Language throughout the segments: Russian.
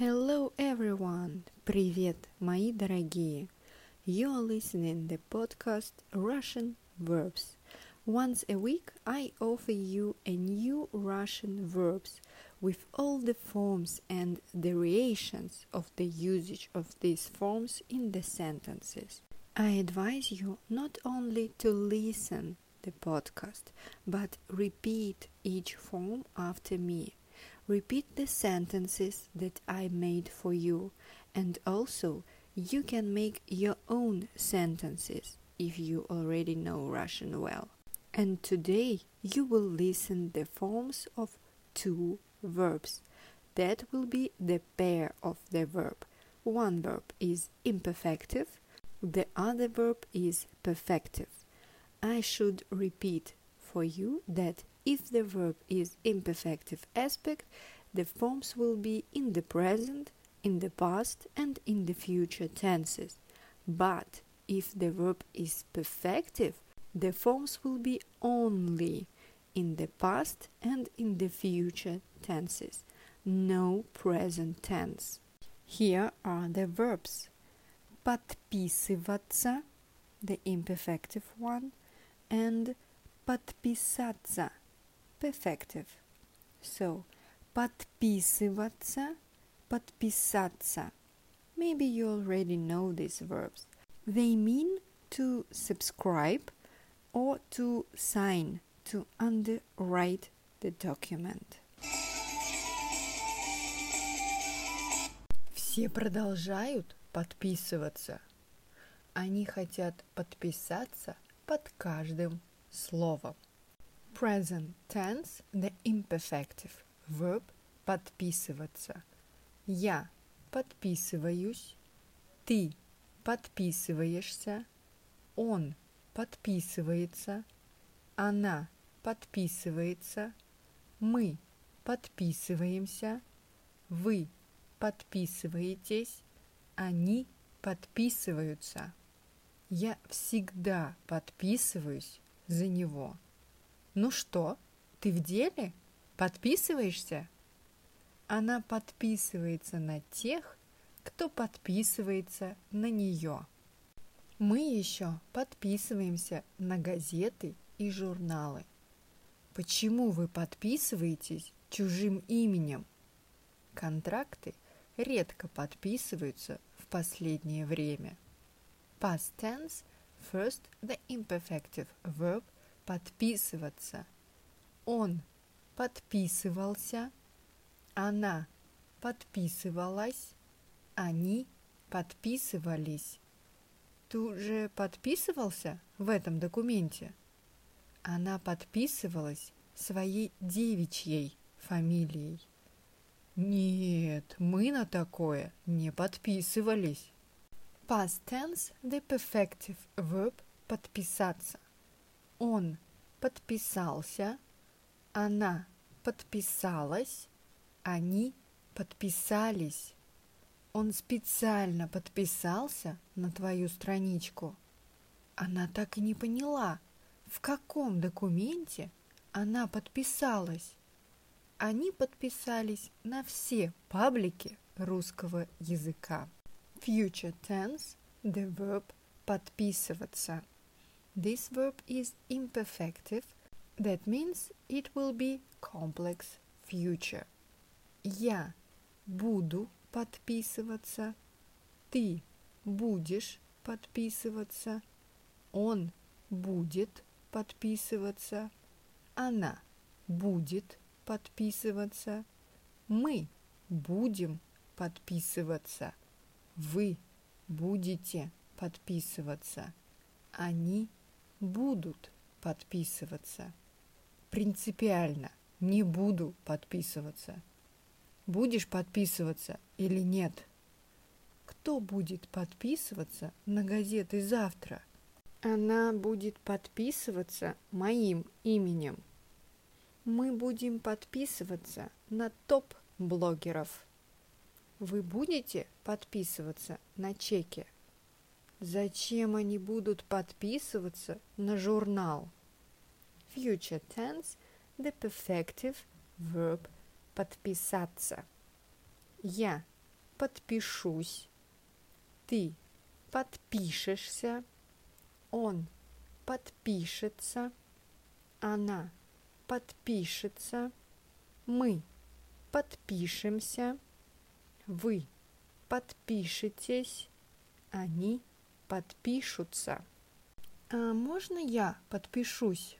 Hello everyone! Привет, мои дорогие! You are listening the podcast Russian Verbs. Once a week I offer you a new Russian verbs with all the forms and variations of the usage of these forms in the sentences. I advise you not only to listen the podcast but repeat each form after me Repeat the sentences that I made for you, and also you can make your own sentences if you already know Russian well. And today you will listen the forms of two verbs. That will be the pair of the verb. One verb is imperfective, the other verb is perfective. I should repeat for you that if the verb is imperfective aspect, the forms will be in the present, in the past, and in the future tenses. But if the verb is perfective, the forms will be only in the past and in the future tenses, no present tense. Here are the verbs. Подписываться, the imperfective one, and подписаться, perfective. So, подписываться, подписаться. Maybe you already know these verbs. They mean to subscribe or to sign, to underwrite the document. Все продолжают подписываться. Они хотят подписаться под каждым словом. Present tense, the imperfective verb подписываться. Я подписываюсь, ты подписываешься, он подписывается, она подписывается, мы подписываемся, вы подписываетесь, они подписываются. Я всегда подписываюсь за него. Ну что, ты в деле? Подписываешься? Она подписывается на тех, кто подписывается на нее. Мы еще подписываемся на газеты и журналы. Почему вы подписываетесь чужим именем? Контракты редко подписываются в последнее время. Past tense – first the imperfective verb подписываться. Он подписывался, она подписывалась, они подписывались. Ты уже подписывался в этом документе? Она подписывалась своей девичьей фамилией. Нет, мы на такое не подписывались. Past tense – the perfective verb подписаться. Он подписался, она подписалась, они подписались. Он специально подписался на твою страничку. Она так и не поняла, в каком документе она подписалась. Они подписались на все паблики русского языка. Future tense – the verb подписываться. This verb is imperfective. That means it will be complex future. Я буду подписываться. Ты будешь подписываться. Он будет подписываться. Она будет подписываться. Мы будем подписываться. Вы будете подписываться. Они будут подписываться. Принципиально не буду подписываться. Будешь подписываться или нет? Кто будет подписываться на газеты завтра? Она будет подписываться моим именем. Мы будем подписываться на топ-блогеров. Вы будете подписываться на чеки? Зачем они будут подписываться на журнал? Future tense – the perfective verb подписаться. Я подпишусь. Ты подпишешься. Он подпишется. Она подпишется. Мы подпишемся. Вы подпишетесь. Они подпишутся. А можно я подпишусь?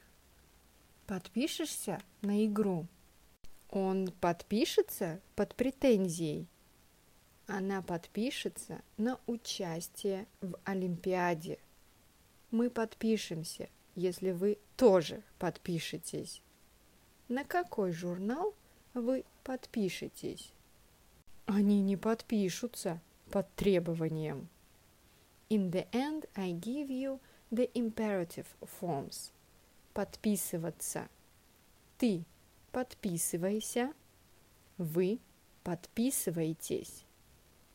Подпишешься на игру? Он подпишется под претензией. Она подпишется на участие в Олимпиаде. Мы подпишемся, если вы тоже подпишетесь. На какой журнал вы подпишетесь? Они не подпишутся под требованием. In the end, I give you the imperative forms. Подписываться. Ты подписывайся. Вы подписываетесь.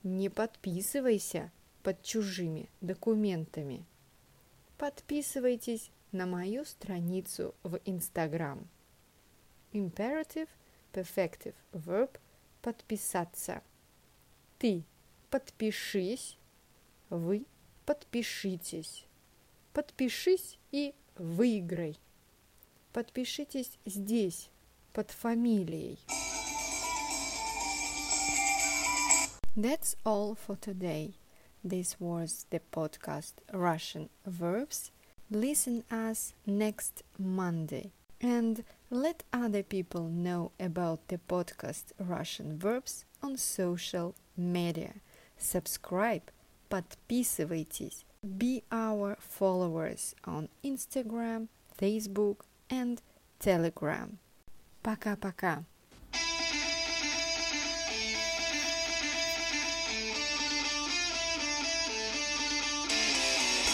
Не подписывайся под чужими документами. Подписывайтесь на мою страницу в Инстаграм. Imperative, perfective verb – подписаться. Ты подпишись, вы подпишитесь. Подпишись и выиграй. Подпишитесь здесь, под фамилией. That's all for today. This was the podcast Russian Verbs. Listen us next Monday and let other people know about the podcast Russian Verbs on social media. Subscribe, подписывайтесь, be our followers on Instagram, Facebook and Telegram. Пока-пока.